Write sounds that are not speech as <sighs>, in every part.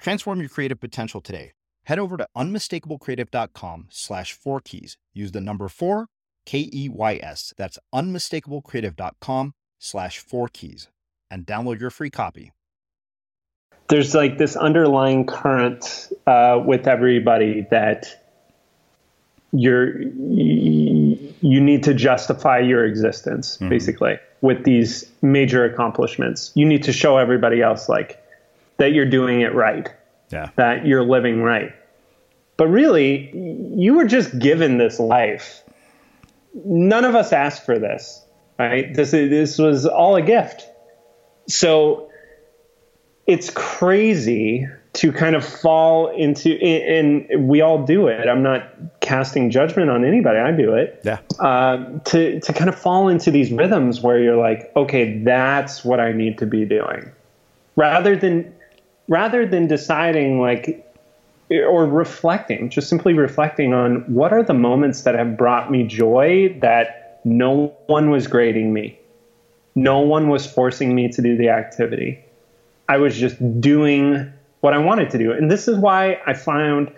Transform your creative potential today. Head over to unmistakablecreative.com slash four keys. Use the number four, K E Y S. That's unmistakablecreative.com slash four keys and download your free copy. There's like this underlying current uh, with everybody that you're you need to justify your existence mm-hmm. basically with these major accomplishments. You need to show everybody else like that you're doing it right. Yeah. That you're living right. But really, you were just given this life. None of us asked for this, right? This this was all a gift. So it's crazy to kind of fall into and we all do it i'm not casting judgment on anybody i do it yeah uh, to, to kind of fall into these rhythms where you're like okay that's what i need to be doing rather than rather than deciding like or reflecting, just simply reflecting on what are the moments that have brought me joy that no one was grading me. No one was forcing me to do the activity. I was just doing what I wanted to do. And this is why I found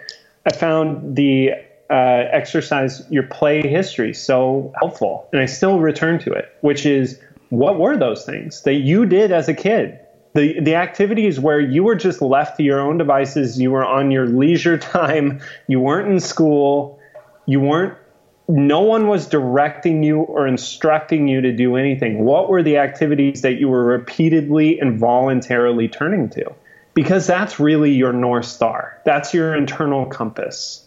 I found the uh, exercise your play history so helpful. And I still return to it, which is what were those things that you did as a kid the the activities where you were just left to your own devices. You were on your leisure <laughs> time. You weren't in school. You weren't no one was directing you or instructing you to do anything. What were the activities that you were repeatedly and voluntarily turning to? Because that's really your north star. That's your internal compass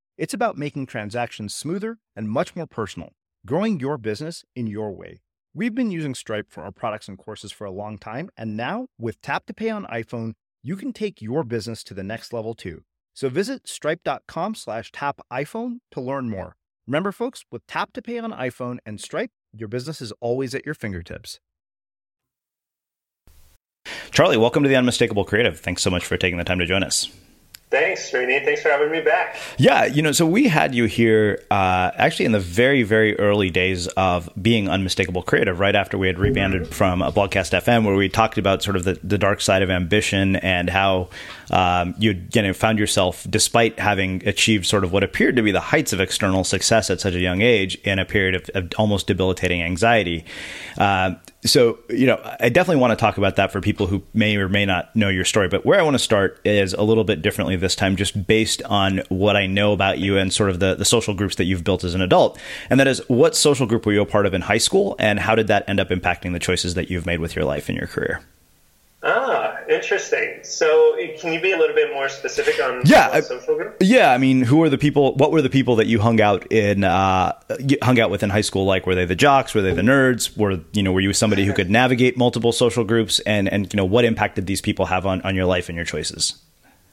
It's about making transactions smoother and much more personal, growing your business in your way. We've been using Stripe for our products and courses for a long time, and now with Tap to Pay on iPhone, you can take your business to the next level too. So visit stripe.com slash tap iPhone to learn more. Remember, folks, with Tap to Pay on iPhone and Stripe, your business is always at your fingertips. Charlie, welcome to the Unmistakable Creative. Thanks so much for taking the time to join us. Thanks, Srini. Thanks for having me back. Yeah, you know, so we had you here uh, actually in the very, very early days of being Unmistakable Creative, right after we had rebranded from a Blogcast FM, where we talked about sort of the, the dark side of ambition and how um, you you know found yourself, despite having achieved sort of what appeared to be the heights of external success at such a young age, in a period of, of almost debilitating anxiety. Uh, so you know i definitely want to talk about that for people who may or may not know your story but where i want to start is a little bit differently this time just based on what i know about you and sort of the, the social groups that you've built as an adult. And that is what social group were you a part of in high school and how did that end up impacting the choices that you've made with your life and your career interesting. So, can you be a little bit more specific on yeah, what social group? Yeah, I mean, who are the people? What were the people that you hung out in? Uh, hung out with in high school? Like, were they the jocks? Were they the nerds? Were you know? Were you somebody who could <laughs> navigate multiple social groups? And and you know, what impact did these people have on on your life and your choices?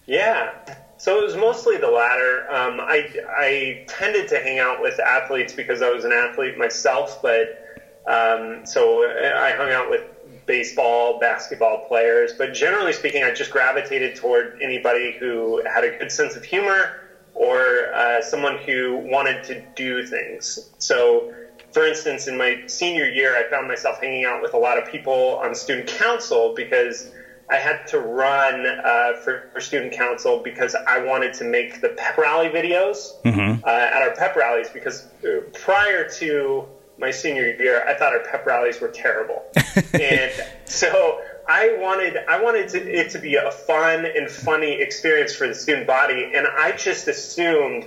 Yeah. So it was mostly the latter. Um, I I tended to hang out with athletes because I was an athlete myself, but um, so I hung out with baseball, basketball players, but generally speaking, I just gravitated toward anybody who had a good sense of humor or uh, someone who wanted to do things. So, for instance, in my senior year, I found myself hanging out with a lot of people on student council because I had to run uh, for, for, student council because I wanted to make the pep rally videos mm-hmm. uh, at our pep rallies because uh, prior to my senior year, I thought our pep rallies were terrible, <laughs> and so I wanted I wanted to, it to be a fun and funny experience for the student body, and I just assumed,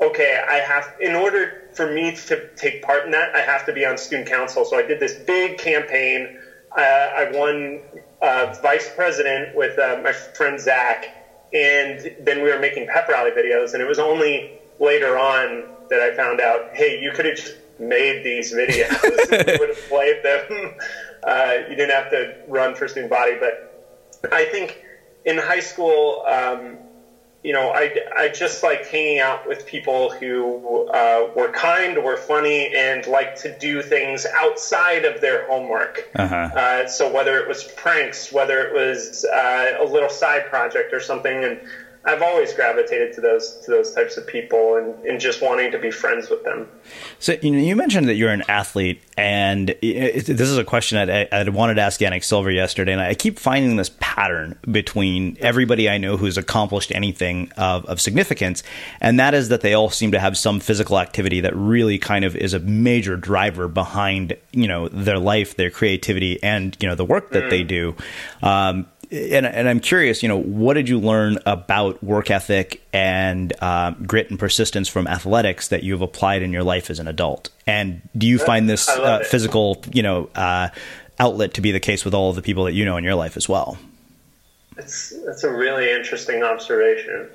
okay, I have in order for me to take part in that, I have to be on student council. So I did this big campaign. Uh, I won uh, vice president with uh, my friend Zach, and then we were making pep rally videos, and it was only later on that I found out, hey, you could have just made these videos. you would have played them. <laughs> Uh, you didn't have to run for student body, but I think in high school, um, you know, I, I just like hanging out with people who uh, were kind, were funny, and liked to do things outside of their homework. Uh-huh. Uh, so whether it was pranks, whether it was uh, a little side project or something, and I've always gravitated to those to those types of people and, and just wanting to be friends with them. So you know, you mentioned that you're an athlete, and it, this is a question I, I wanted to ask Yanik Silver yesterday, and I keep finding this pattern between everybody I know who's accomplished anything of, of significance, and that is that they all seem to have some physical activity that really kind of is a major driver behind you know their life, their creativity, and you know the work that mm. they do. Um, and, and I'm curious, you know, what did you learn about work ethic and uh, grit and persistence from athletics that you've applied in your life as an adult? And do you find this uh, physical, you know, uh, outlet to be the case with all of the people that you know in your life as well? That's that's a really interesting observation.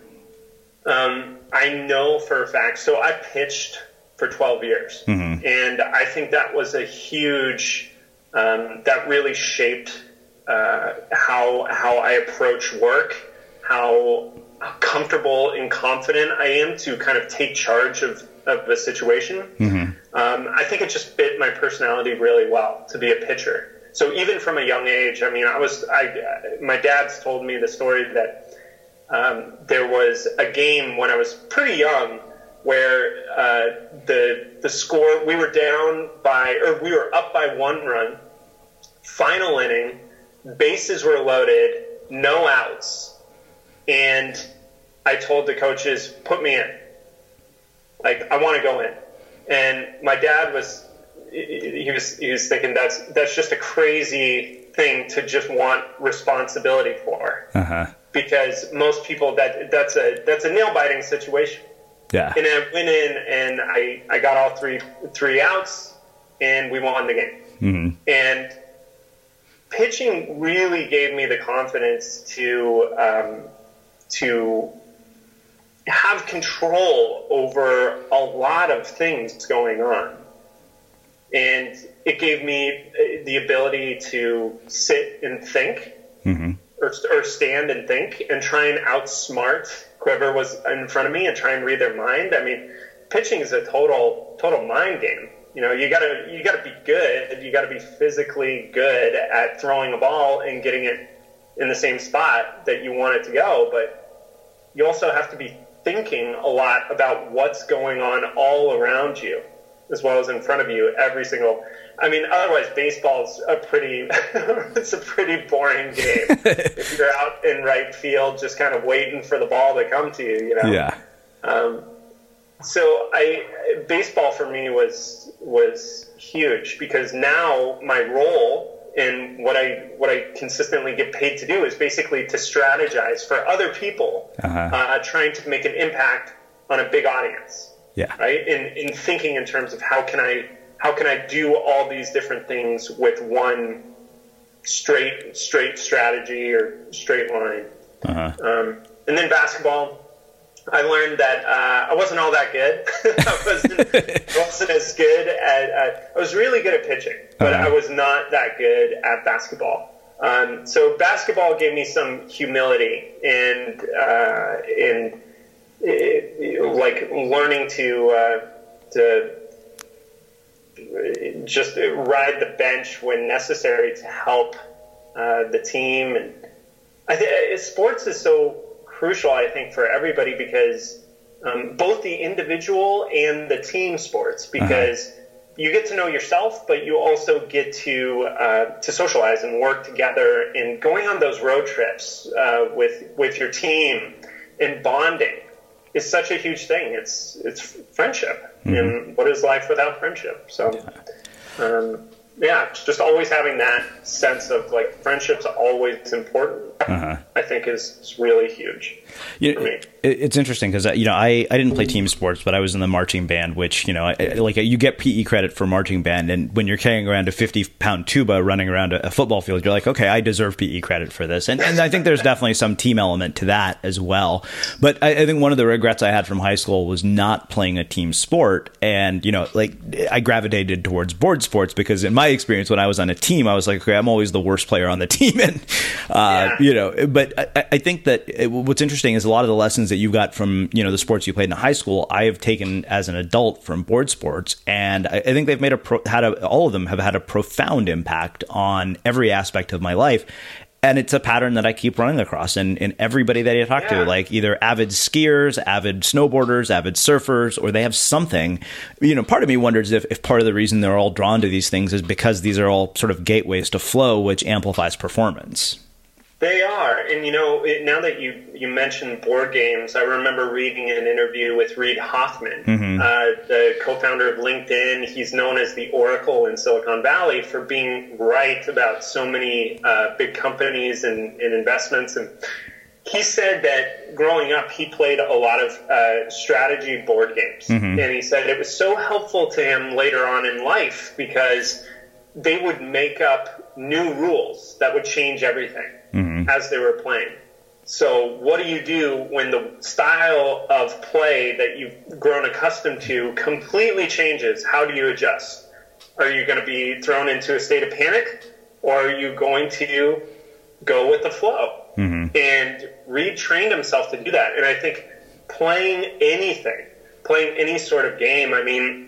Um, I know for a fact. So I pitched for 12 years, mm-hmm. and I think that was a huge. Um, that really shaped uh, how how I approach work, how comfortable and confident I am to kind of take charge of, of a situation. Mm-hmm. Um, I think it just fit my personality really well to be a pitcher. So even from a young age, I mean, I was I my dad's told me the story that um, there was a game when I was pretty young where uh, the the score we were down by or we were up by one run, final inning bases were loaded, no outs, and I told the coaches, put me in. Like I want to go in. And my dad was he was he was thinking that's that's just a crazy thing to just want responsibility for. Uh-huh. Because most people that that's a that's a nail biting situation. Yeah. And I went in and I I got all three three outs and we won the game. Mm-hmm. And pitching really gave me the confidence to um, to have control over a lot of things going on. And it gave me the ability to sit and think, mm-hmm. or, or stand and think, and try and outsmart whoever was in front of me and try and read their mind. I mean, pitching is a total total mind game you know you gotta you gotta be good you gotta be physically good at throwing a ball and getting it in the same spot that you want it to go but you also have to be thinking a lot about what's going on all around you as well as in front of you every single I mean otherwise baseball's a pretty <laughs> it's a pretty boring game. <laughs> If you're out in right field just kind of waiting for the ball to come to you you know? Yeah. Um, so I baseball for me was was huge because now my role and what I what I consistently get paid to do is basically to strategize for other people, uh-huh. uh, trying to make an impact on a big audience. Yeah. Right. In in thinking in terms of how can I how can I do all these different things with one straight straight strategy or straight line. Uh-huh. Um, and then basketball I learned that uh, I wasn't all that good. <laughs> I, wasn't, <laughs> wasn't, as good at, at, I was really good at pitching, but uh-huh. I was not that good at basketball. Um, so basketball gave me some humility and uh, in like learning to uh, to just ride the bench when necessary to help uh, the team and I think sports is so crucial, I think, for everybody because um, both the individual and the team sports, uh-huh. because uh-huh. you get to know yourself, but you also get to uh, to socialize and work together. And going on those road trips uh, with with your team and bonding is such a huge thing. It's it's friendship, mm-hmm. and what is life without friendship? So. Um, yeah, just always having that sense of like friendship's always important. Uh-huh. I think is, really huge. You know, it's interesting because uh, you know I, I didn't play team sports, but I was in the marching band, which you know I, like you get PE credit for marching band, and when you're carrying around a 50 pound tuba running around a, a, football field, you're like, okay, I deserve PE credit for this, and, and I think there's definitely some team element to that as well. But I, I think one of the regrets I had from high school was not playing a team sport, and you know like I gravitated towards board sports because in my experience when I was on a team, I was like, okay, I'm always the worst player on the <laughs> team, and uh, yeah. You know, but I, I think that it, what's interesting is a lot of the lessons that you got from you know the sports you played in high school, I have taken as an adult from board sports, and I, I think they've made a pro, had a, all of them have had a profound impact on every aspect of my life. And it's a pattern that I keep running across in, in everybody that I talk yeah. to, like either avid skiers, avid snowboarders, avid surfers, or they have something. You know, part of me wonders if, if part of the reason they're all drawn to these things is because these are all sort of gateways to flow, which amplifies performance. They are, and you know, it, now that you you mentioned board games, I remember reading an interview with Reid Hoffman, mm-hmm. uh, the co-founder of LinkedIn. He's known as the Oracle in Silicon Valley for being right about so many uh, big companies and, and, investments. And he said that growing up, he played a lot of uh, strategy board games, mm-hmm. and he said it was so helpful to him later on in life because they would make up new rules that would change everything mm-hmm. as they were playing. So, what do you do when the style of play that you've grown accustomed to completely changes? How do you adjust? Are you going to be thrown into a state of panic, or are you going to go with the flow? Mm-hmm. And Reid trained himself to do that. And I think playing anything, playing any sort of game, I mean,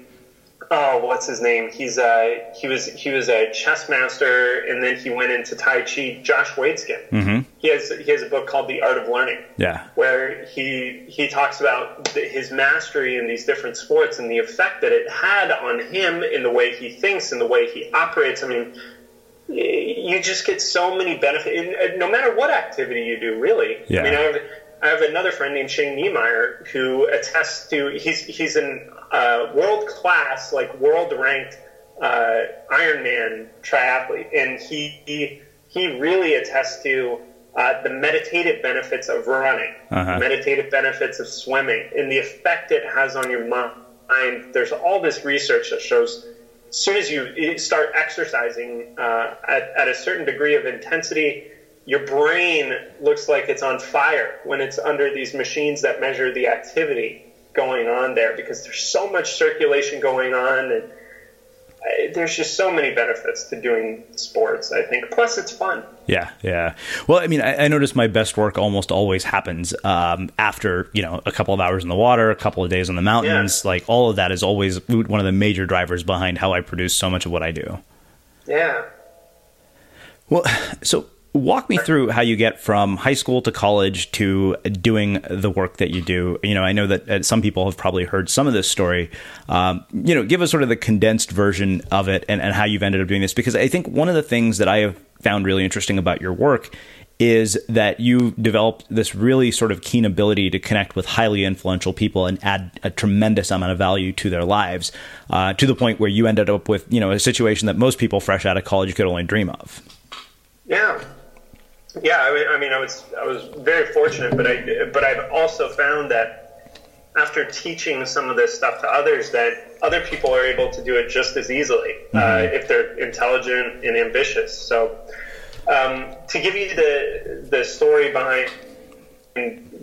oh, what's his name? He's uh, he was he was a chess master, and then he went into Tai Chi. Josh Waitzkin. Mm-hmm. He has he has a book called The Art of Learning. Yeah, where he he talks about his mastery in these different sports and the effect that it had on him in the way he thinks and the way he operates. I mean. You just get so many benefits, no matter what activity you do. Really, yeah. I mean, I have, I have another friend named Shane Niemeyer who attests to he's he's an uh, world class, like world ranked uh, Ironman triathlete, and he, he he really attests to uh, the meditative benefits of running, uh-huh. meditative benefits of swimming, and the effect it has on your mind. There's all this research that shows as soon as you start exercising uh, at, at a certain degree of intensity, your brain looks like it's on fire when it's under these machines that measure the activity going on there because there's so much circulation going on and uh, there's just so many benefits to doing sports i think. Plus it's fun. Yeah yeah. Well i mean i, I notice my best work almost always happens um, after you know a couple of hours in the water a couple of days on the mountains. Yeah. like all of that is always one of the major drivers behind how i produce so much of what i do. Yeah. Well <sighs> so walk me through how you get from high school to college to doing the work that you do. You know, I know that uh, some people have probably heard some of this story. Um, you know, give us sort of the condensed version of it and, and how you've ended up doing this. Because I think one of the things that I have found really interesting about your work is that you've developed this really sort of keen ability to connect with highly influential people and add a tremendous amount of value to their lives uh, to the point where you ended up with you know a situation that most people fresh out of college could only dream of. Yeah, yeah, I mean, I mean, I was I was very fortunate, but I but I've also found that after teaching some of this stuff to others, that other people are able to do it just as easily uh, mm-hmm. uh, if they're intelligent and ambitious. So, um, to give you the the story behind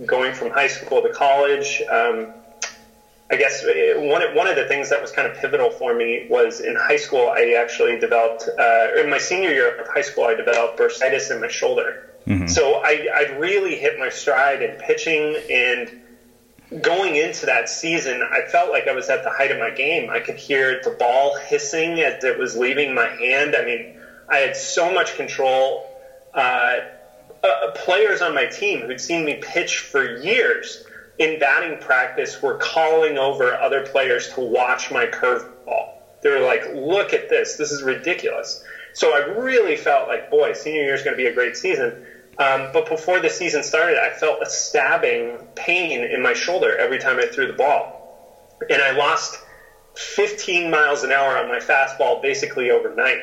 going from high school to college. Um, I guess uh, one one of the things that was kind of pivotal for me was in high school. I actually developed uh, in my senior year of high school. I developed bursitis in my shoulder. Mm-hmm. So I I'd really hit my stride in pitching and going into that season. I felt like I was at the height of my game. I could hear the ball hissing as it was leaving my hand. I mean, I had so much control. Uh, uh, players on my team who'd seen me pitch for years in batting practice we were calling over other players to watch my curveball. They were like, look at this. This is ridiculous. So I really felt like, boy, senior year is going to be a great season. Um, but before the season started, I felt a stabbing pain in my shoulder every time I threw the ball. And I lost 15 miles an hour on my fastball basically overnight.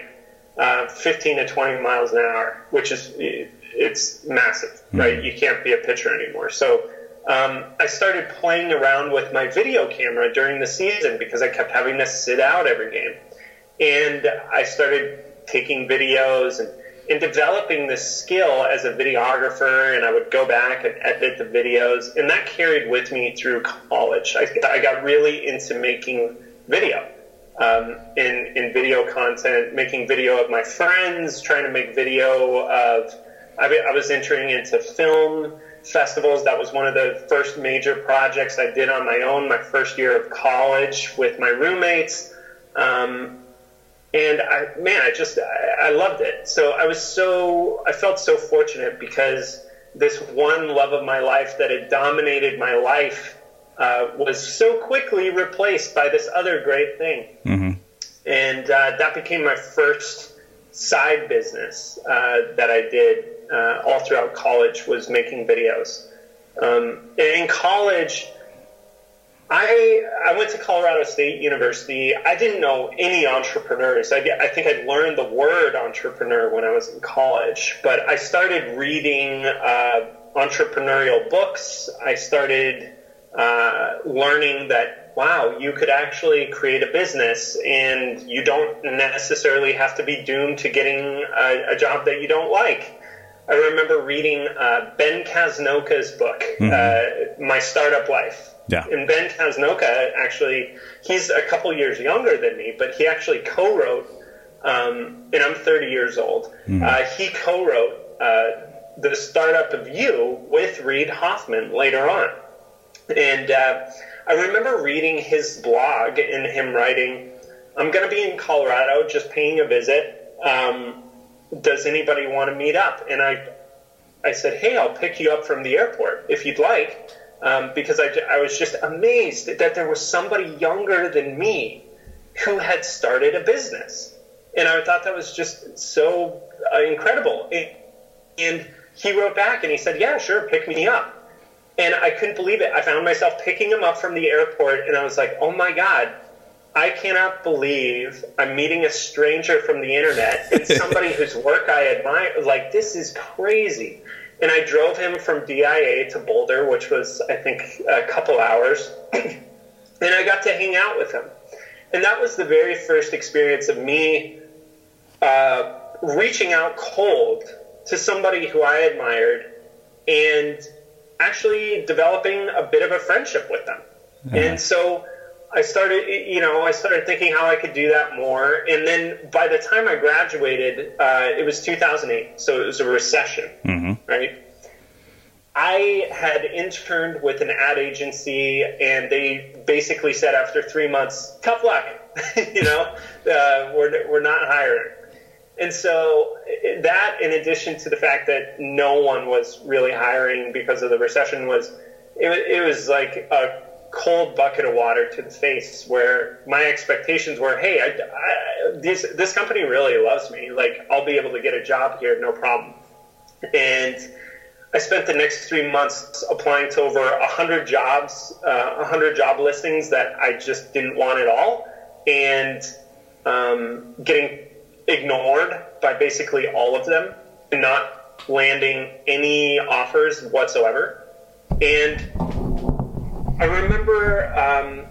Uh, 15 to 20 miles an hour, which is, it's massive, right? Mm-hmm. You can't be a pitcher anymore. So um, I started playing around with my video camera during the season because I kept having to sit out every game. And I started taking videos and, and developing this skill as a videographer. And I would go back and edit the videos. And that carried with me through college. I, I got really into making video. Um, in, in video content, making video of my friends, trying to make video of, I, I was entering into film, festivals. That was one of the first major projects I did on my own, my first year of college with my roommates. Um, and I, man, I just, I, I loved it. So I was so, I felt so fortunate because this one love of my life that had dominated my life uh, was so quickly replaced by this other great thing. Mm-hmm. And uh, that became my first side business uh, that I did uh, all throughout college was making videos. Um, in college, I I went to Colorado State University. I didn't know any entrepreneurs. I, I think I learned the word entrepreneur when I was in college, but I started reading uh, entrepreneurial books. I started uh, learning that wow, you could actually create a business, and you don't necessarily have to be doomed to getting a, a job that you don't like. I remember reading uh, Ben Casnocha's book, mm-hmm. uh, My Startup Life. Yeah. And Ben Casnocha, actually, he's a couple years younger than me, but he actually co wrote, um, and I'm 30 years old, mm-hmm. uh, he co wrote uh, The Startup of You with Reid Hoffman later on. And uh, I remember reading his blog and him writing, I'm going to be in Colorado just paying a visit. Um, does anybody want to meet up? And I, I said, hey, I'll pick you up from the airport if you'd like, um, because I, I was just amazed that there was somebody younger than me who had started a business. And I thought that was just so uh, incredible. And, and he wrote back and he said, yeah, sure, pick me up. And I couldn't believe it. I found myself picking him up from the airport and I was like, oh my God, I cannot believe I'm meeting a stranger from the internet and <laughs> somebody whose work I admire. Like, this is crazy. And I drove him from DIA to Boulder, which was, I think, a couple hours. <clears throat> and I got to hang out with him. And that was the very first experience of me uh, reaching out cold to somebody who I admired and actually developing a bit of a friendship with them. Mm-hmm. And so I started, you know, I started thinking how I could do that more. And then by the time I graduated, uh, it was 2008, so it was a recession, mm-hmm. right? I had interned with an ad agency, and they basically said after three months, tough luck, <laughs> you know, uh, we're, we're not hiring. And so that, in addition to the fact that no one was really hiring because of the recession, was it, it was like a cold bucket of water to the face where my expectations were, hey, I, I, this, this company really loves me. Like, I'll be able to get a job here, no problem. And I spent the next three months applying to over 100 jobs, uh, 100 job listings that I just didn't want at all, and um, getting ignored by basically all of them and not landing any offers whatsoever. And I remember um,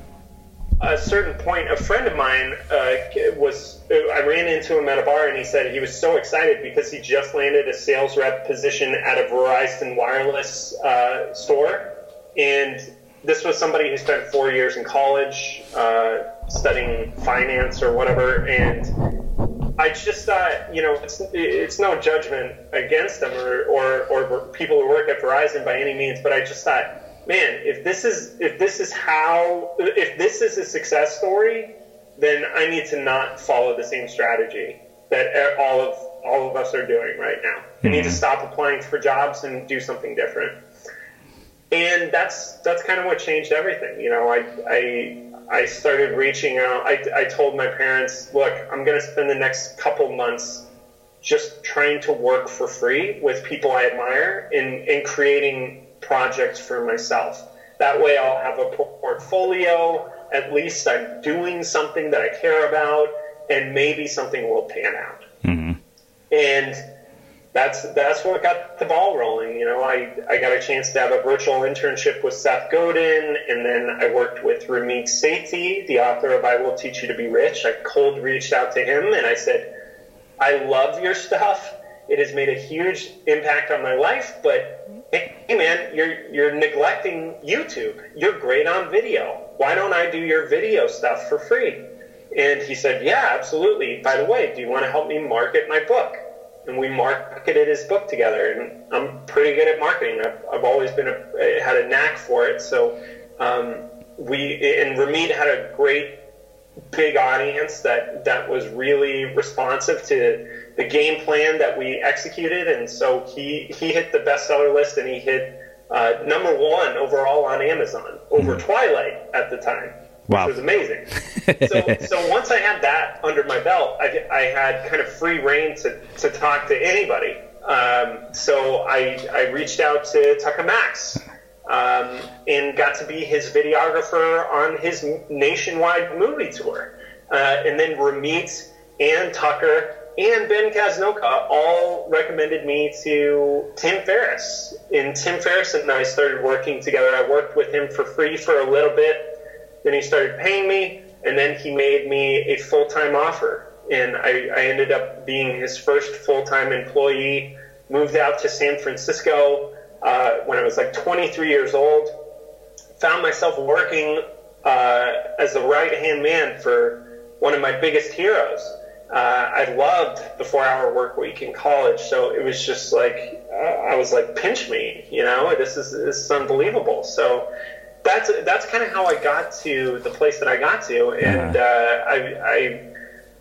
a certain point, a friend of mine uh, was, I ran into him at a bar and he said he was so excited because he just landed a sales rep position at a Verizon wireless uh, store. And this was somebody who spent four years in college uh, studying finance or whatever. And I just thought, you know, it's, it's no judgment against them or, or, or people who work at Verizon by any means, but I just thought, man, if this is if this is how if this is a success story, then I need to not follow the same strategy that all of all of us are doing right now. Mm-hmm. I need to mm-hmm. stop applying for jobs and do something different. And that's that's kind of what changed everything. You know, I I I started reaching out. I, I told my parents, look, I'm going to spend the next couple months just trying to work for free with people I admire and, and creating projects for myself. That way I'll have a portfolio. At least I'm doing something that I care about, and maybe something will pan out. Mm-hmm. And that's that's what got the ball rolling. You know, I, I got a chance to have a virtual internship with Seth Godin, and then I worked with Ramit Sethi, the author of I Will Teach You to Be Rich. I cold reached out to him and I said, I love your stuff. It has made a huge impact on my life, but hey man, you're you're neglecting YouTube. You're great on video. Why don't I do your video stuff for free? And he said, Yeah, absolutely. By the way, do you want to help me market my book? And we marketed his book together. And I'm pretty good at marketing. I've, I've always been a, had a knack for it. So um, we and Ramit had a great big audience that that was really responsive to the game plan that we executed, and so he he hit the bestseller list and he hit uh, number one overall on Amazon over mm-hmm. Twilight at the time. wow. which was amazing. <laughs> so, so once I had that under my belt, I, I had kind of free reign to, to talk to anybody. Um, so I, I reached out to Tucker Max um, and got to be his videographer on his nationwide movie tour. Uh, and then Ramit and Tucker and Ben Casnocha all recommended me to Tim Ferriss. And Tim Ferriss and I started working together. I worked with him for free for a little bit. Then he started paying me, and then he made me a full time offer. And I, I ended up being his first full time employee. Moved out to San Francisco uh, when I was like 23 years old. Found myself working uh, as the right hand man for one of my biggest heroes uh, I loved the four hour work week in college. So it was just like, uh, I was like, pinch me, you know, this is, this is unbelievable. So that's, that's kind of how I got to the place that I got to. And, uh, I, I,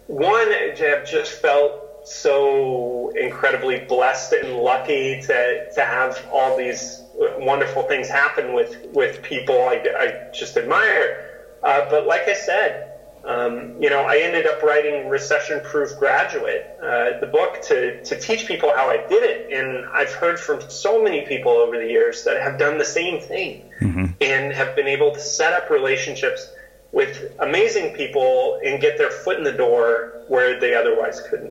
one, have just felt so incredibly blessed and lucky to, to have all these wonderful things happen with, with people I, I just admire. Uh, but like I said, um, you know, I ended up writing Recession Proof Graduate, uh, the book to, to teach people how I did it. And I've heard from so many people over the years that have done the same thing mm-hmm. and have been able to set up relationships with amazing people and get their foot in the door where they otherwise couldn't.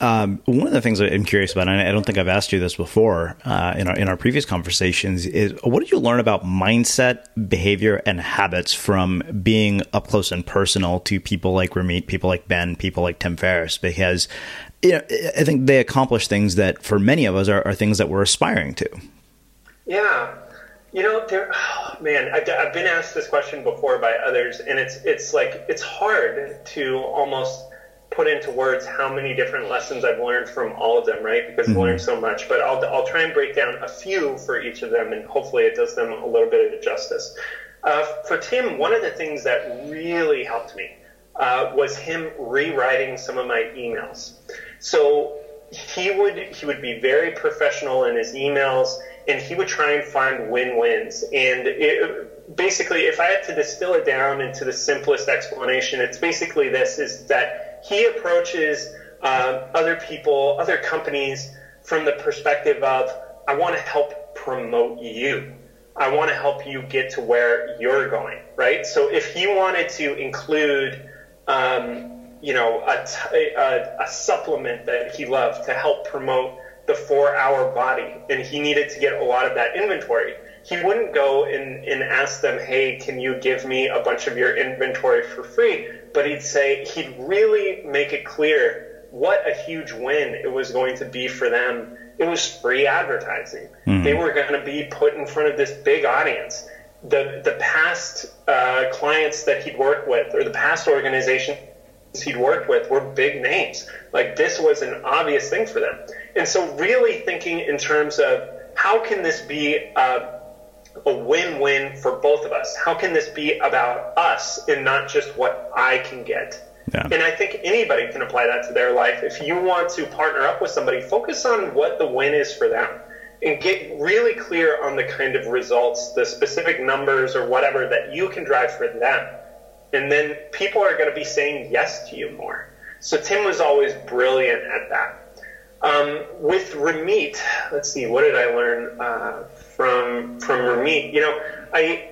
Um, one of the things I'm curious about, and I don't think I've asked you this before uh, in our in our previous conversations, is what did you learn about mindset, behavior, and habits from being up close and personal to people like Ramit, people like Ben, people like Tim Ferriss? Because you know, I think they accomplish things that, for many of us, are, are things that we're aspiring to. Yeah, you know, there, oh, <sighs> man, I've, I've been asked this question before by others, and it's it's like it's hard to almost put into words how many different lessons I've learned from all of them, right? Because mm-hmm. I've learned so much. But I'll I'll try and break down a few for each of them, and hopefully it does them a little bit of justice. Uh, for Tim, one of the things that really helped me uh, was him rewriting some of my emails. So he would he would be very professional in his emails and he would try and find win-wins. And it, basically, if I had to distill it down into the simplest explanation, it's basically this: is that he approaches uh, other people, other companies, from the perspective of, I want to help promote you. I want to help you get to where you're going, right? So if he wanted to include, um, you know, a, t- a, a supplement that he loved to help promote the four hour body and he needed to get a lot of that inventory. He wouldn't go and, and ask them, hey, can you give me a bunch of your inventory for free? But he'd say, he'd really make it clear what a huge win it was going to be for them. It was free advertising. Mm-hmm. They were going to be put in front of this big audience. The, the past uh, clients that he'd worked with or the past organization he'd worked with were big names. Like this was an obvious thing for them. And so, really thinking in terms of how can this be a, a win win for both of us? How can this be about us and not just what I can get? Yeah. And I think anybody can apply that to their life. If you want to partner up with somebody, focus on what the win is for them and get really clear on the kind of results, the specific numbers or whatever that you can drive for them. And then people are going to be saying yes to you more. So Tim was always brilliant at that. Um, with Ramit, let's see, what did I learn uh, from from Ramit? You know, I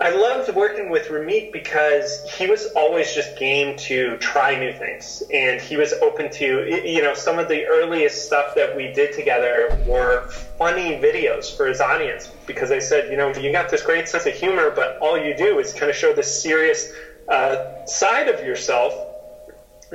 I loved working with Ramit because he was always just game to try new things, and he was open to you know some of the earliest stuff that we did together were funny videos for his audience because I said, you know, you got this great sense of humor, but all you do is kind of show this serious uh, side of yourself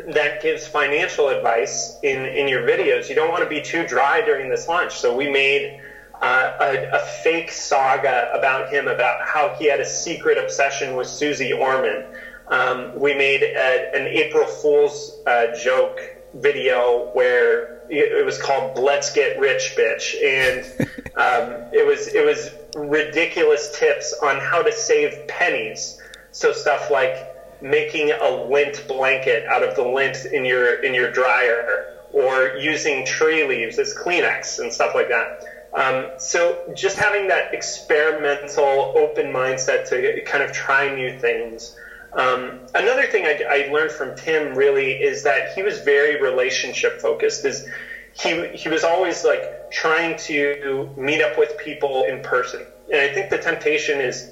that gives financial advice in, in your videos. You don't want to be too dry during this launch. So we made uh, a, a, fake saga about him, about how he had a secret obsession with Susie Orman. Um, we made a, an April Fool's uh, joke video where it was called "Let's Get Rich, Bitch," and um, it was it was ridiculous tips on how to save pennies. So stuff like making a lint blanket out of the lint in your in your dryer or using tree leaves as Kleenex and stuff like that. Um, so just having that experimental, open mindset to kind of try new things. Um, another thing I, I, learned from Tim really is that he was very relationship focused. Is he he was always like trying to meet up with people in person, and I think the temptation is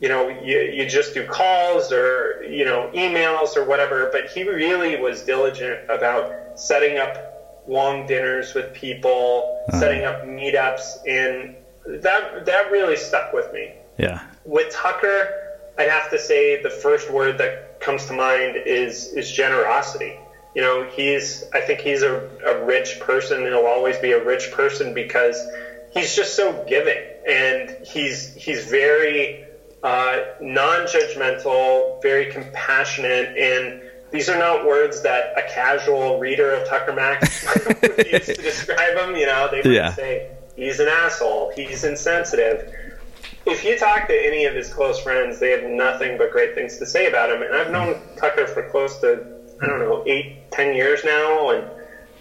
you know, you, you just do calls or, you know, emails or whatever. But he really was diligent about setting up long dinners with people, uh-huh. setting up meetups. And that, that really stuck with me. Yeah. With Tucker, I'd have to say the first word that comes to mind is, is generosity. You know, he's, I think he's a, a rich person and he'll always be a rich person because he's just so giving and he's, he's very, uh, non-judgmental, very compassionate, and these are not words that a casual reader of Tucker Max <laughs> would use to describe him. You know, they would yeah. say he's an asshole, he's insensitive. If you talk to any of his close friends, they have nothing but great things to say about him. And I've known Tucker for close to I don't know eight, ten years now, and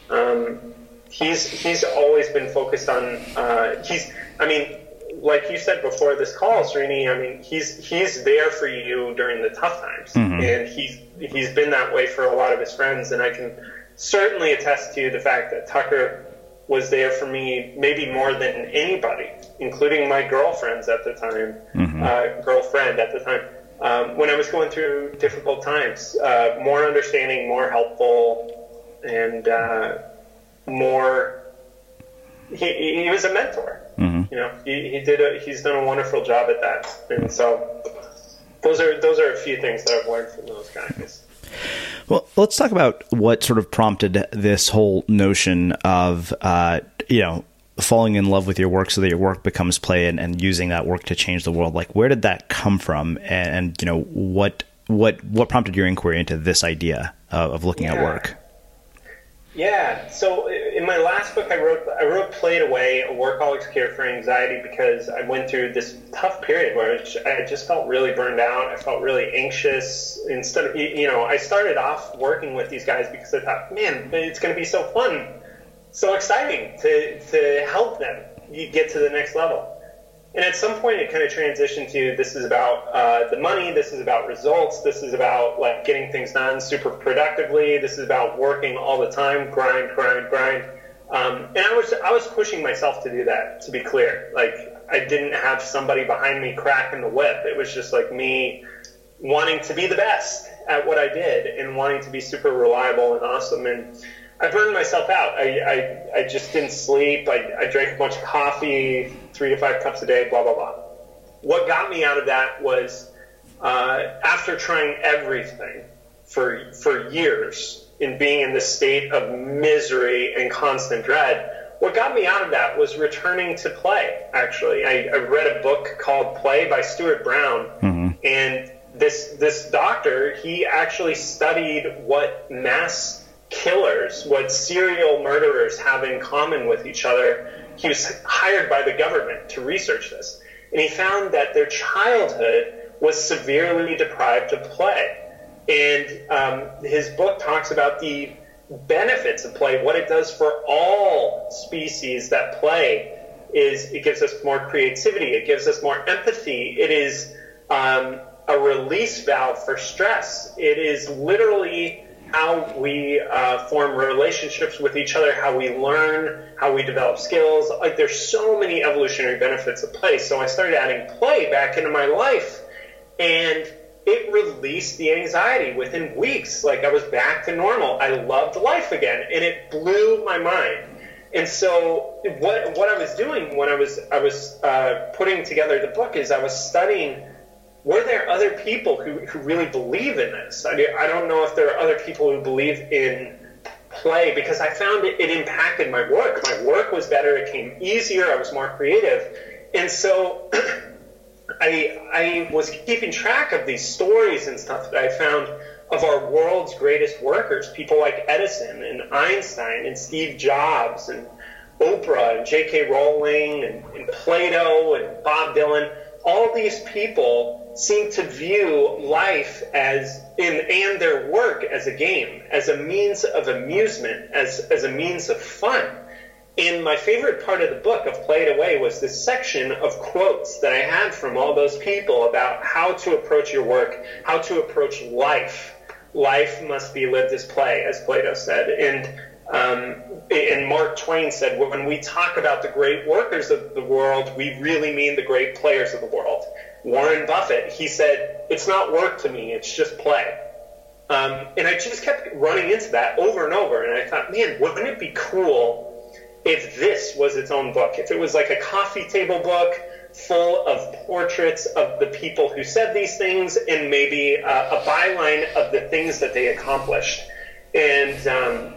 um, he's he's always been focused on. Uh, he's I mean like you said before this call, Srini, I mean, he's he's there for you during the tough times, mm-hmm. and he's he's been that way for a lot of his friends, and I can certainly attest to the fact that Tucker was there for me maybe more than anybody, including my girlfriends at the time, mm-hmm. uh, girlfriend at the time. Um, when I was going through difficult times, uh, more understanding, more helpful, and uh, more. He, he was a mentor. Mm-hmm. You know, he, he did a, he's done a wonderful job at that, and so those are those are a few things that I've learned from those guys. Well, let's talk about what sort of prompted this whole notion of, uh, you know, falling in love with your work so that your work becomes play and, and using that work to change the world. Like, where did that come from? And, and you know, what what what prompted your inquiry into this idea of, of looking yeah. at work? Yeah. So in my last book, I wrote I wrote "Play It Away: A Workaholic's Cure for Anxiety" because I went through this tough period where I just felt really burned out. I felt really anxious. Instead of you know, I started off working with these guys because I thought, man, it's going to be so fun, so exciting to to help them get to the next level. And at some point, it kind of transitioned to this is about uh, the money, this is about results, this is about like getting things done super productively, this is about working all the time, grind, grind, grind. Um, and I was I was pushing myself to do that. To be clear, like I didn't have somebody behind me cracking the whip. It was just like me wanting to be the best at what I did and wanting to be super reliable and awesome. And I burned myself out. I, I, I just didn't sleep. I, I drank a bunch of coffee, three to five cups a day, blah, blah, blah. What got me out of that was uh, after trying everything for, for years in being in this state of misery and constant dread, what got me out of that was returning to play, actually. I, I read a book called Play by Stuart Brown, mm-hmm. and this, this doctor, he actually studied what mass killers, what serial murderers have in common with each other. He was hired by the government to research this. And he found that their childhood was severely deprived of play. And um, his book talks about the benefits of play, what it does for all species that play is it gives us more creativity, it gives us more empathy, it is um, a release valve for stress. It is literally how we uh, form relationships with each other, how we learn, how we develop skills. Like there's so many evolutionary benefits of play. So I started adding play back into my life, and it released the anxiety within weeks. Like I was back to normal. I loved life again, and it blew my mind. And so what what I was doing when I was I was uh, putting together the book is I was studying were there other people who, who really believe in this? I, mean, I don't know if there are other people who believe in play because I found it, it impacted my work. My work was better, it came easier, I was more creative. And so <clears throat> I, I was keeping track of these stories and stuff that I found of our world's greatest workers, people like Edison and Einstein and Steve Jobs and Oprah and J.K. Rowling and, and Plato and Bob Dylan. All these people seem to view life as in and their work as a game, as a means of amusement, as as a means of fun. And my favorite part of the book of Play It Away was this section of quotes that I had from all those people about how to approach your work, how to approach life. Life must be lived as play, as Plato said. And um, and Mark Twain said, when we talk about the great workers of the world, we really mean the great players of the world. Warren Buffett, he said, it's not work to me, it's just play. Um, and I just kept running into that over and over. And I thought, man, wouldn't it be cool if this was its own book? If it was like a coffee table book full of portraits of the people who said these things and maybe uh, a byline of the things that they accomplished. And um,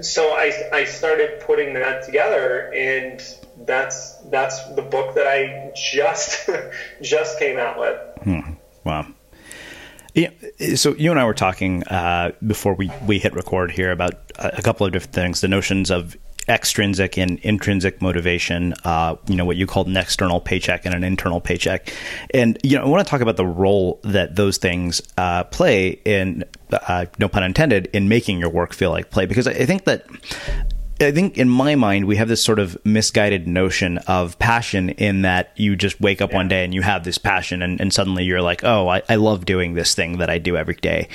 so I, I started putting that together and that's that's the book that I just <laughs> just came out with. Hmm. Wow. Yeah, so you and I were talking uh, before we, we hit record here about a couple of different things. The notions of extrinsic and intrinsic motivation, uh, you know, what you called an external paycheck and an internal paycheck. And, you know, I want to talk about the role that those things uh, play in, uh, no pun intended, in making your work feel like play. Because I think that I think in my mind, we have this sort of misguided notion of passion in that you just wake up yeah. one day and you have this passion and, and suddenly you're like, oh, I, I love doing this thing that I do every day.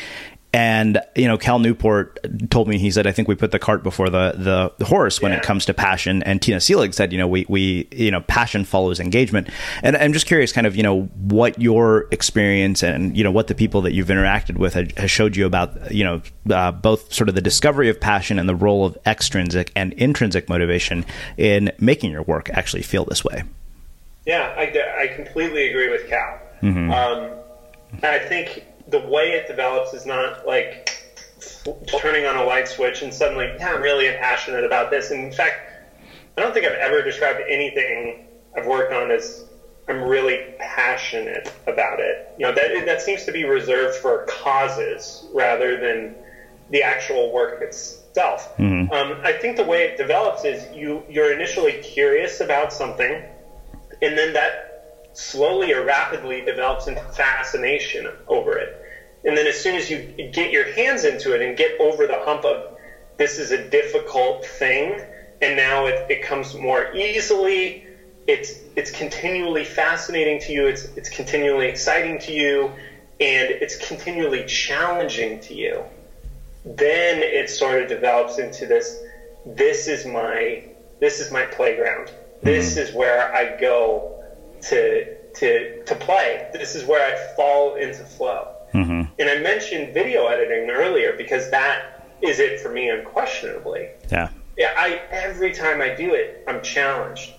And you know, Cal Newport told me he said, "I think we put the cart before the the, the horse when yeah. it comes to passion." And Tina Seelig said, "You know, we we you know, passion follows engagement." And I'm just curious, kind of, you know, what your experience and you know what the people that you've interacted with has showed you about you know uh, both sort of the discovery of passion and the role of extrinsic and intrinsic motivation in making your work actually feel this way. Yeah, I, I completely agree with Cal. Mm-hmm. Um, I think the way it develops is not like turning on a light switch and suddenly, yeah, I'm really passionate about this. And in fact, I don't think I've ever described anything I've worked on as I'm really passionate about it. You know, that that seems to be reserved for causes rather than the actual work itself. Mm-hmm. Um, I think the way it develops is you you're initially curious about something, and then that slowly or rapidly develops into fascination over it. And then as soon as you get your hands into it and get over the hump of this is a difficult thing, and now it, it comes more easily, it's it's continually fascinating to you, it's it's continually exciting to you, and it's continually challenging to you. Then it sort of develops into this this is my this is my playground. This mm-hmm. is where I go to to to play. This is where I fall into flow. Mm-hmm. And I mentioned video editing earlier because that is it for me unquestionably. Yeah. Yeah. I every time I do it, I'm challenged.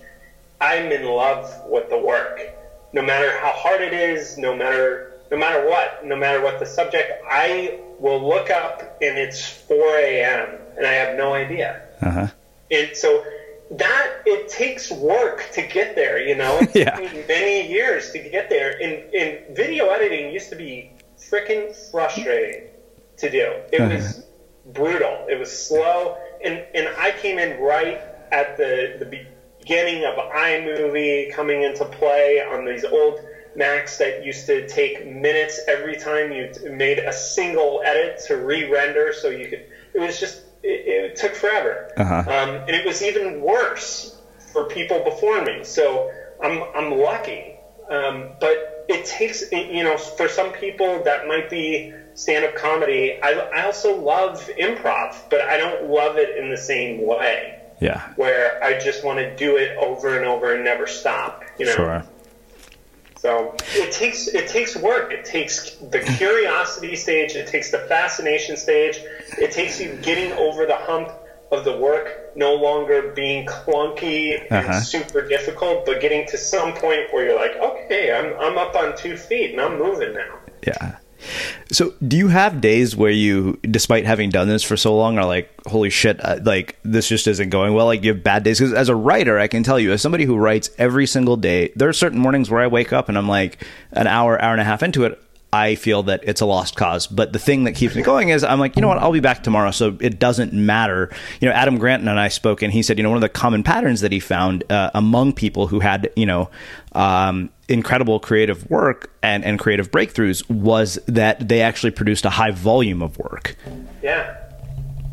I'm in love with the work, no matter how hard it is, no matter no matter what, no matter what the subject. I will look up and it's 4 a.m. and I have no idea. Uh-huh. And so that it takes work to get there. You know, <laughs> it yeah. many years to get there. And, and video editing used to be freaking frustrating to do. It uh-huh. was brutal. It was slow, and and I came in right at the the beginning of iMovie coming into play on these old Macs that used to take minutes every time you made a single edit to re-render, so you could. It was just it, it took forever, uh-huh. um, and it was even worse for people before me. So I'm I'm lucky, um, but it takes you know for some people that might be stand-up comedy. I, I also love improv, but I don't love it in the same way. Yeah, where I just want to do it over and over and never stop. You know. Sure. So it takes it takes work. It takes the <laughs> curiosity stage. It takes the fascination stage. It takes you getting over the hump of the work no longer being clunky uh-huh. and super difficult, but getting to some point where you're like, okay, I'm I'm up on two feet and I'm moving now. Yeah. So, do you have days where you, despite having done this for so long, are like, holy shit, uh, like this just isn't going well? Like, you have bad days? Because as a writer, I can tell you, as somebody who writes every single day, there are certain mornings where I wake up and I'm like an hour, hour and a half into it. I feel that it's a lost cause. But the thing that keeps me going is I'm like, you know what, I'll be back tomorrow, so it doesn't matter. You know, Adam Grant and I spoke, and he said, you know, one of the common patterns that he found uh, among people who had, you know, um, incredible creative work and, and creative breakthroughs was that they actually produced a high volume of work. Yeah.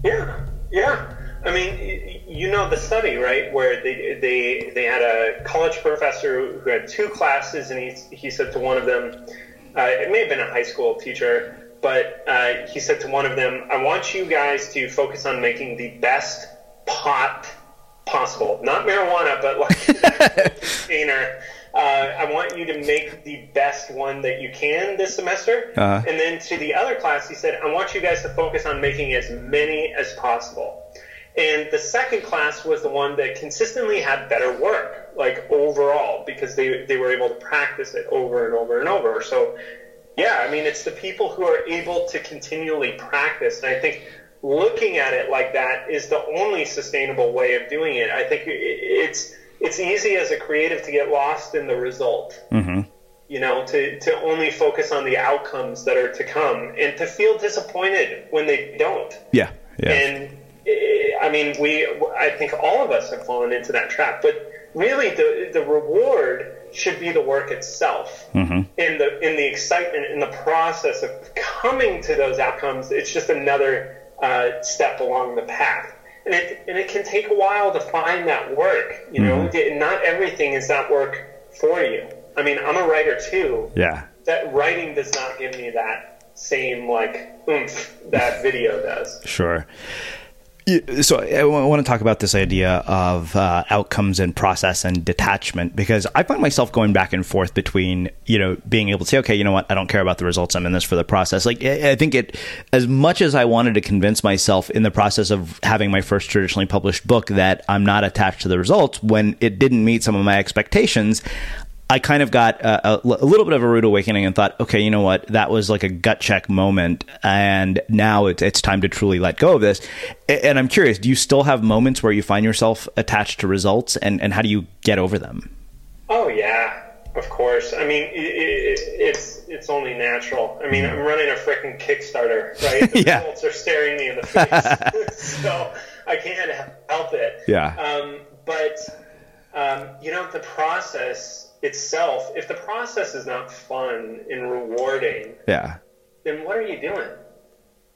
Yeah. Yeah. I mean, you know the study, right? Where they, they, they had a college professor who had two classes, and he, he said to one of them, uh, it may have been a high school teacher, but uh, he said to one of them, I want you guys to focus on making the best pot possible. Not marijuana, but like <laughs> container. Uh, I want you to make the best one that you can this semester. Uh-huh. And then to the other class, he said, I want you guys to focus on making as many as possible. And the second class was the one that consistently had better work, like overall, because they, they were able to practice it over and over and over. So, yeah, I mean, it's the people who are able to continually practice. And I think looking at it like that is the only sustainable way of doing it. I think it's it's easy as a creative to get lost in the result. Mm-hmm. You know, to, to only focus on the outcomes that are to come and to feel disappointed when they don't. Yeah. Yeah. And I mean, we, I think all of us have fallen into that trap, but really the, the reward should be the work itself mm-hmm. in the, in the excitement, in the process of coming to those outcomes. It's just another uh, step along the path. And it, and it can take a while to find that work, you know, mm-hmm. not everything is that work for you. I mean, I'm a writer too. Yeah. That writing does not give me that same like oomph that video does. Sure. So I want to talk about this idea of uh, outcomes and process and detachment because I find myself going back and forth between you know being able to say okay you know what? I don't care about the results. I'm in this for the process. Like I think it as much as I wanted to convince myself in the process of having my first traditionally published book that I'm not attached to the results when it didn't meet some of my expectations I kind of got a, a, a, little bit of a rude awakening and thought, okay, you know what? That was like a gut check moment. And now it's, it's time to truly let go of this. And I'm curious, do you still have moments where you find yourself attached to results and, and how do you get over them? Oh, yeah, of course. I mean, it, it, it's, it's only natural. I mean, I'm running a freaking Kickstarter, right? <laughs> The yeah. results are staring me in the face. <laughs> so I can't help it. Yeah. Um, but, um, you know, the process itself, if the process is not fun and rewarding, yeah, then what are you doing?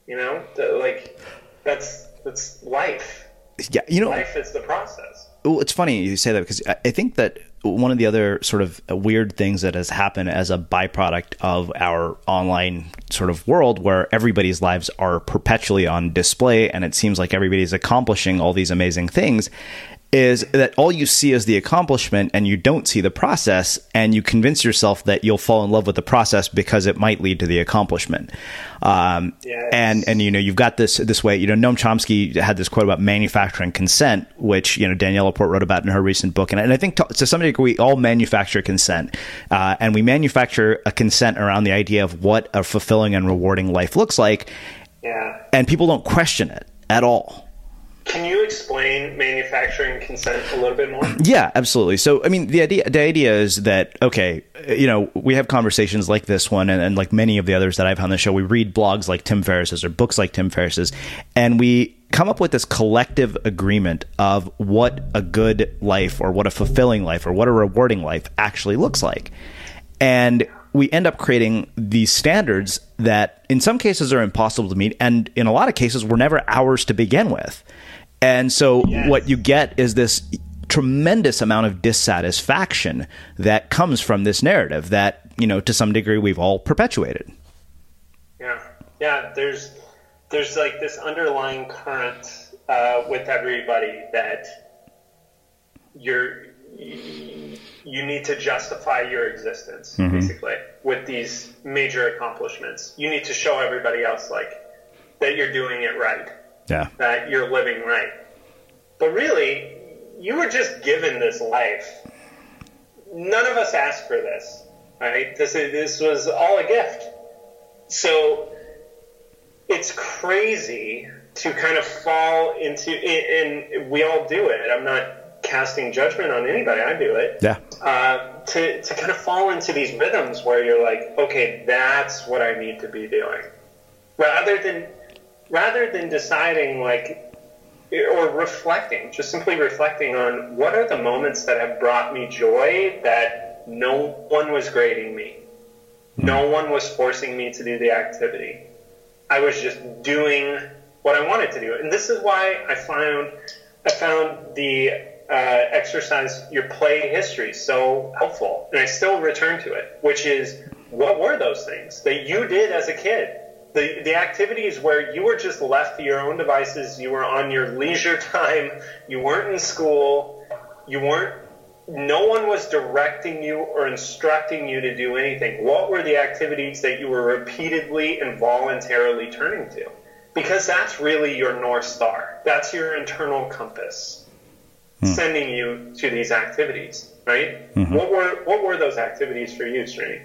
You know, the, like that's that's life. Yeah, you know, life is the process. Well, it's funny you say that because I think that one of the other sort of weird things that has happened as a byproduct of our online sort of world where everybody's lives are perpetually on display and it seems like everybody's accomplishing all these amazing things is that all you see is the accomplishment and you don't see the process and you convince yourself that you'll fall in love with the process because it might lead to the accomplishment. Um, yes. and and you know you've got this this way you know Noam Chomsky had this quote about manufacturing consent which you know Danielle LaPorte wrote about in her recent book. And, and I think to, to some degree we all manufacture consent. Uh, and we manufacture a consent around the idea of what a fulfilling and rewarding life looks like. Yeah. and people don't question it at all can you explain manufacturing consent a little bit more? Yeah, absolutely. So, I mean, the idea the idea is that okay, you know, we have conversations like this one, and, and like many of the others that I've had on the show. We read blogs like Tim Ferriss's or books like Tim Ferriss's, and we come up with this collective agreement of what a good life or what a fulfilling life or what a rewarding life actually looks like, and we end up creating these standards that in some cases are impossible to meet and in a lot of cases were never ours to begin with and so yes. what you get is this tremendous amount of dissatisfaction that comes from this narrative that, you know, to some degree we've all perpetuated. Yeah. Yeah, there's there's like this underlying current uh, with everybody that you're you need to justify your existence mm-hmm. basically with these major accomplishments. You need to show everybody else like that you're doing it right yeah. that you're living right. But really, you were just given this life. None of us asked for this, right? This this was all a gift. So it's crazy to kind of fall into, and we all do it. I'm not casting judgment on anybody. I do it. Yeah. Uh, to to kind of fall into these rhythms where you're like, okay, that's what I need to be doing, rather than rather than deciding like or reflecting, just simply reflecting on what are the moments that have brought me joy that no one was grading me. No one was forcing me to do the activity. I was just doing what I wanted to do. And this is why I found I found the uh, exercise your play history so helpful. And I still return to it, which is what were those things that you did as a kid the the activities where you were just left to your own devices, you were on your leisure <laughs> time, you weren't in school, you weren't no one was directing you or instructing you to do anything. What were the activities that you were repeatedly and voluntarily turning to? Because that's really your North Star. That's your internal compass hmm. sending you to these activities, right? Mm-hmm. What were what were those activities for you, Srini?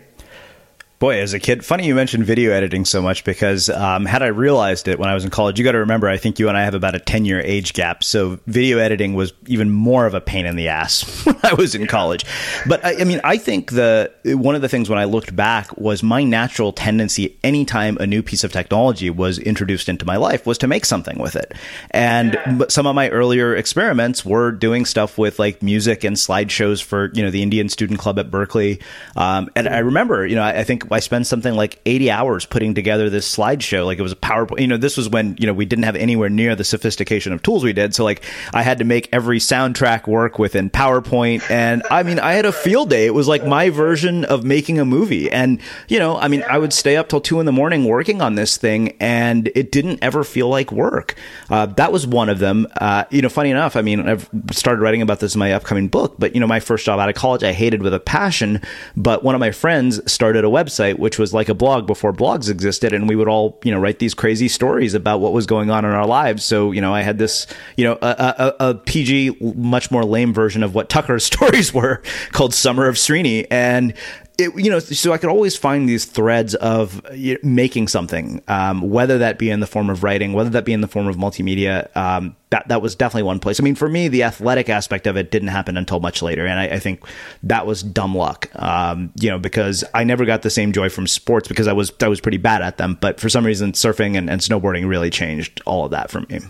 Boy, as a kid, funny you mentioned video editing so much because um, had I realized it when I was in college, you got to remember, I think you and I have about a 10 year age gap. So video editing was even more of a pain in the ass <laughs> when I was in college. But I, I mean, I think the one of the things when I looked back was my natural tendency anytime a new piece of technology was introduced into my life was to make something with it. And yeah. some of my earlier experiments were doing stuff with like music and slideshows for, you know, the Indian Student Club at Berkeley. Um, and I remember, you know, I, I think I spent something like 80 hours putting together this slideshow. Like it was a PowerPoint. You know, this was when, you know, we didn't have anywhere near the sophistication of tools we did. So like I had to make every soundtrack work within PowerPoint. And I mean, I had a field day. It was like my version of making a movie. And, you know, I mean, I would stay up till two in the morning working on this thing and it didn't ever feel like work. Uh, that was one of them. Uh, you know, funny enough, I mean, I've started writing about this in my upcoming book, but, you know, my first job out of college, I hated with a passion. But one of my friends started a website, which was like a blog before blogs existed. And we would all, you know, write these crazy stories about what was going on in our lives. So, you know, I had this, you know, a, a, a PG, much more lame version of what Tucker's <laughs> stories were called Summer of Srini. And it, you know, so I could always find these threads of making something, um, whether that be in the form of writing, whether that be in the form of multimedia. Um, that that was definitely one place. I mean, for me, the athletic aspect of it didn't happen until much later, and I, I think that was dumb luck. Um, you know, because I never got the same joy from sports because I was I was pretty bad at them. But for some reason, surfing and, and snowboarding really changed all of that for me.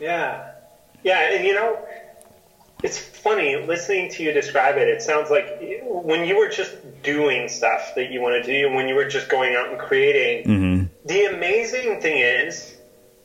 Yeah, yeah, and you know, it's funny listening to you describe it. It sounds like when you were just doing stuff that you wanted to do, when you were just going out and creating. Mm-hmm. The amazing thing is,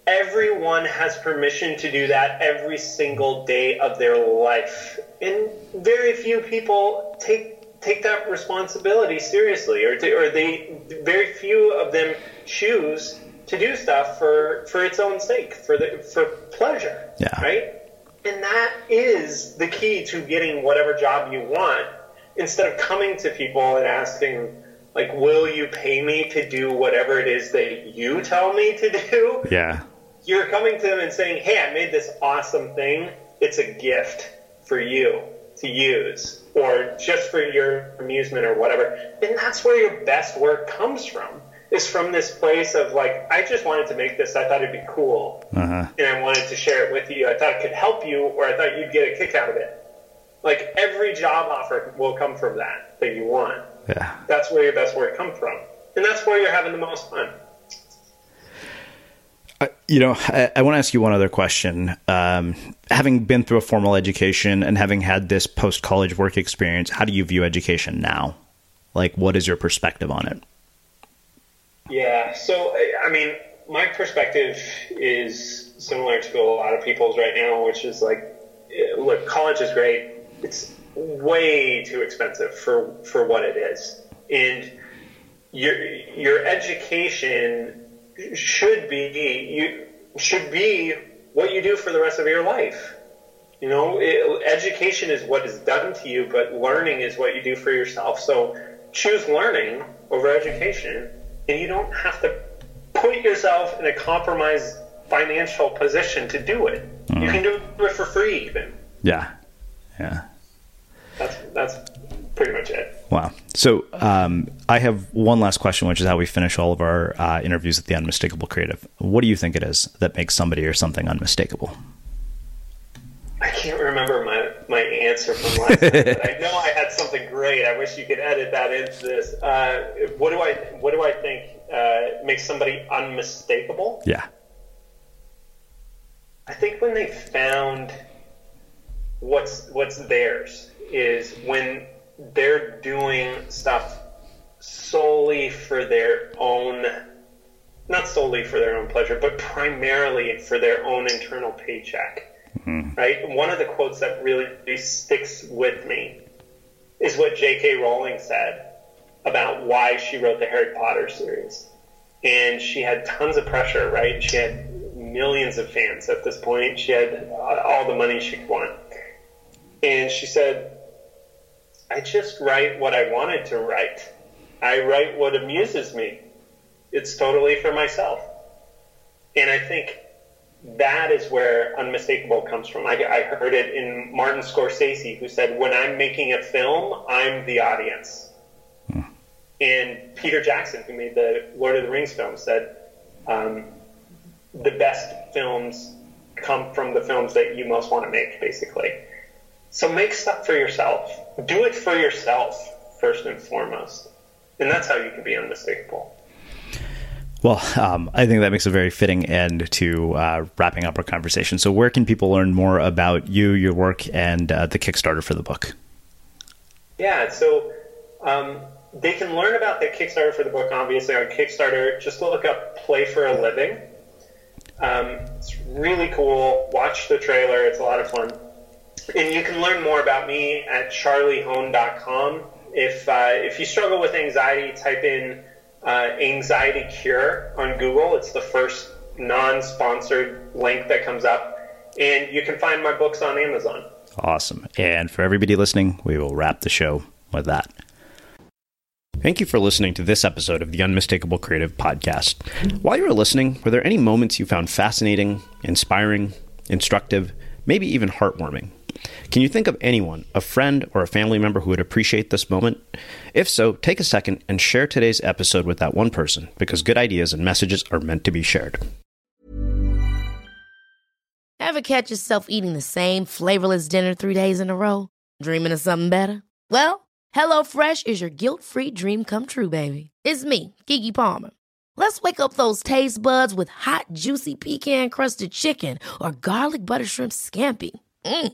everyone has permission to do that every single day of their life, and very few people take take that responsibility seriously, or to, or they very few of them choose to do stuff for for its own sake, for the for pleasure. Yeah. Right and that is the key to getting whatever job you want instead of coming to people and asking, like, will you pay me to do whatever it is that you tell me to do? Yeah. You're coming to them and saying, hey, I made this awesome thing. It's a gift for you to use or just for your amusement or whatever. And that's where your best work comes from is from this place of like, I just wanted to make this. I thought it'd be cool, uh-huh. and I wanted to share it with you. I thought it could help you, or I thought you'd get a kick out of it. Like every job offer will come from that that you want. Yeah, that's where your best work comes from, and that's where you're having the most fun. Uh, you know, I, I, want to ask you one other question. Um, having been through a formal education and having had this post college work experience, how do you view education now? Like, what is your perspective on it? Yeah. So, I mean, my perspective is similar to a lot of people's right now, which is like, eh, look, college is great. It's way too expensive for for what it is, and your your education should be you should be what you do for the rest of your life. You know, it, education is what is done to you, but learning is what you do for yourself. So choose learning over education and you don't have to put yourself in a compromised financial position to do it. Mm. You can do it for free, even. Yeah, yeah. That's that's pretty much it. Wow. So um, I have one last question, which is how we finish all of our uh, interviews at the Unmistakable Creative. What do you think it is that makes somebody or something unmistakable? I can't remember my, my answer from last time, but I know I had something great. I wish you could edit that into this. Uh, what do I what do I think uh, makes somebody unmistakable? Yeah. I think when they found what's what's theirs is when they're doing stuff solely for their own not solely for their own pleasure, but primarily for their own internal paycheck Mm-hmm. Right? One of the quotes that really sticks with me is what J.K. Rowling said about why she wrote the Harry Potter series. And she had tons of pressure, right? She had millions of fans at this point. She had all the money she could want. And she said, I just write what I wanted to write. I write what amuses me. It's totally for myself. And I think that is where unmistakable comes from. I, I, heard it in Martin Scorsese, who said, "When I'm making a film, I'm the audience." Hmm. And Peter Jackson, who made the Lord of the Rings film, said, um, "The best films come from the films that you most want to make." Basically, so make stuff for yourself. Do it for yourself first and foremost, and that's how you can be unmistakable. Well, um, I think that makes a very fitting end to uh, wrapping up our conversation. So, where can people learn more about you, your work, and uh, the Kickstarter for the book? Yeah, so um, they can learn about the Kickstarter for the book, obviously, on Kickstarter. Just look up Play for a Living. Um, it's really cool. Watch the trailer, it's a lot of fun. And you can learn more about me at charliehoehn.com. If, uh, if you struggle with anxiety, type in uh, anxiety cure on Google. It's the first non sponsored link that comes up. And you can find my books on Amazon. Awesome. And for everybody listening, we will wrap the show with that. Thank you for listening to this episode of the Unmistakable Creative Podcast. While you were listening, were there any moments you found fascinating, inspiring, instructive, maybe even heartwarming? Can you think of anyone, a friend or a family member who would appreciate this moment? If so, take a second and share today's episode with that one person because good ideas and messages are meant to be shared. Ever catch yourself eating the same flavorless dinner three days in a row? Dreaming of something better? Well, HelloFresh is your guilt free dream come true, baby. It's me, Keke Palmer. Let's wake up those taste buds with hot, juicy pecan crusted chicken or garlic butter shrimp scampi. Mm.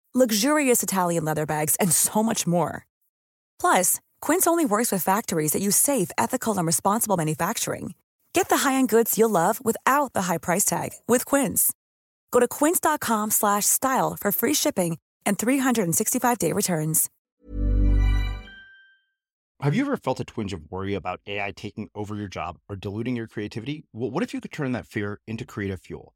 luxurious Italian leather bags, and so much more. Plus, Quince only works with factories that use safe, ethical, and responsible manufacturing. Get the high-end goods you'll love without the high price tag with Quince. Go to quince.com/style for free shipping and 365-day returns. Have you ever felt a twinge of worry about AI taking over your job or diluting your creativity? Well, what if you could turn that fear into creative fuel?